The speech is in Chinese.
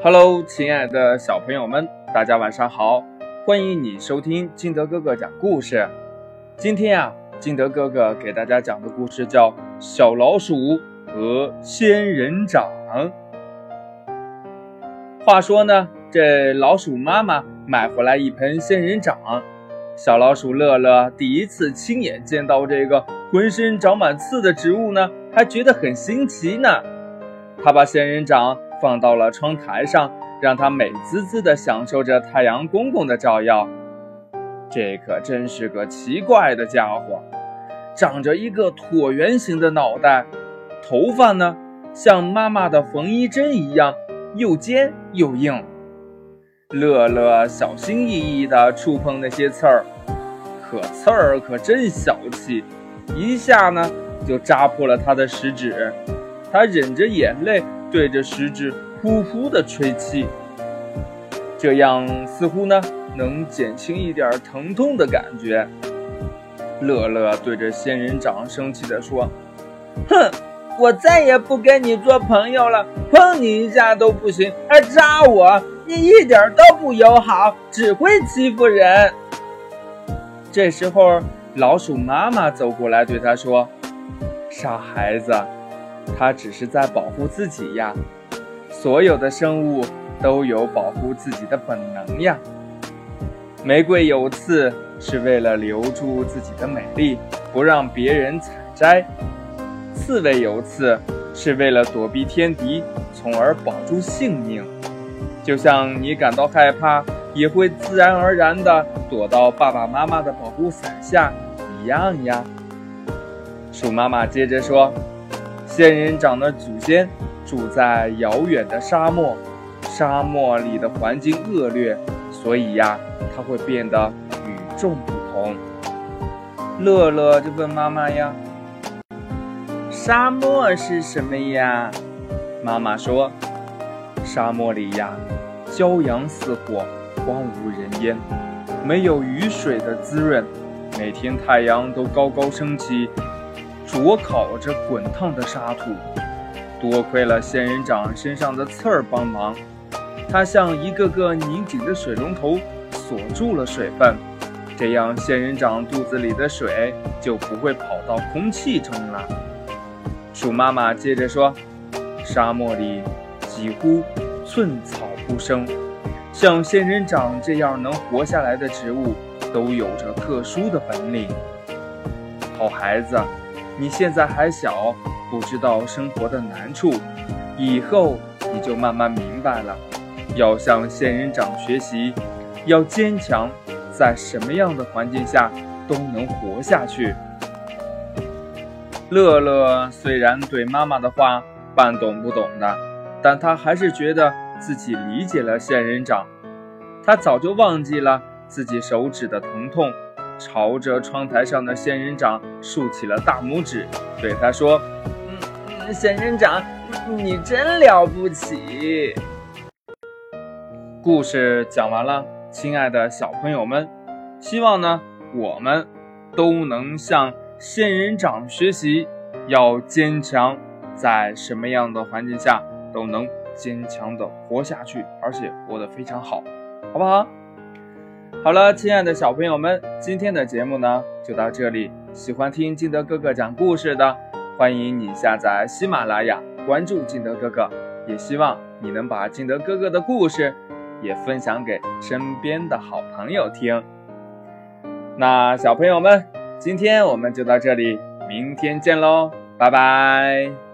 Hello，亲爱的小朋友们，大家晚上好！欢迎你收听金德哥哥讲故事。今天啊，金德哥哥给大家讲的故事叫《小老鼠和仙人掌》。话说呢，这老鼠妈妈买回来一盆仙人掌，小老鼠乐乐第一次亲眼见到这个浑身长满刺的植物呢，还觉得很新奇呢。他把仙人掌。放到了窗台上，让它美滋滋地享受着太阳公公的照耀。这可真是个奇怪的家伙，长着一个椭圆形的脑袋，头发呢像妈妈的缝衣针一样，又尖又硬。乐乐小心翼翼地触碰那些刺儿，可刺儿可真小气，一下呢就扎破了他的食指。他忍着眼泪。对着食指呼呼的吹气，这样似乎呢能减轻一点疼痛的感觉。乐乐对着仙人掌生气地说：“哼，我再也不跟你做朋友了，碰你一下都不行，还扎我，你一点都不友好，只会欺负人。”这时候，老鼠妈妈走过来对他说：“傻孩子。”它只是在保护自己呀，所有的生物都有保护自己的本能呀。玫瑰有刺是为了留住自己的美丽，不让别人采摘；刺猬有刺是为了躲避天敌，从而保住性命。就像你感到害怕，也会自然而然地躲到爸爸妈妈的保护伞下一样呀。鼠妈妈接着说。仙人掌的祖先住在遥远的沙漠，沙漠里的环境恶劣，所以呀，它会变得与众不同。乐乐就问妈妈呀：“沙漠是什么呀？”妈妈说：“沙漠里呀，骄阳似火，荒无人烟，没有雨水的滋润，每天太阳都高高升起。”灼烤着滚烫的沙土，多亏了仙人掌身上的刺儿帮忙，它像一个个拧紧的水龙头，锁住了水分，这样仙人掌肚子里的水就不会跑到空气中了。鼠妈妈接着说：“沙漠里几乎寸草不生，像仙人掌这样能活下来的植物，都有着特殊的本领。好孩子。”你现在还小，不知道生活的难处，以后你就慢慢明白了。要向仙人掌学习，要坚强，在什么样的环境下都能活下去。乐乐虽然对妈妈的话半懂不懂的，但他还是觉得自己理解了仙人掌。他早就忘记了自己手指的疼痛。朝着窗台上的仙人掌竖起了大拇指，对他说：“嗯，仙人掌，你真了不起。”故事讲完了，亲爱的小朋友们，希望呢我们都能向仙人掌学习，要坚强，在什么样的环境下都能坚强的活下去，而且活得非常好，好不好？好了，亲爱的小朋友们，今天的节目呢就到这里。喜欢听金德哥哥讲故事的，欢迎你下载喜马拉雅，关注金德哥哥。也希望你能把金德哥哥的故事也分享给身边的好朋友听。那小朋友们，今天我们就到这里，明天见喽，拜拜。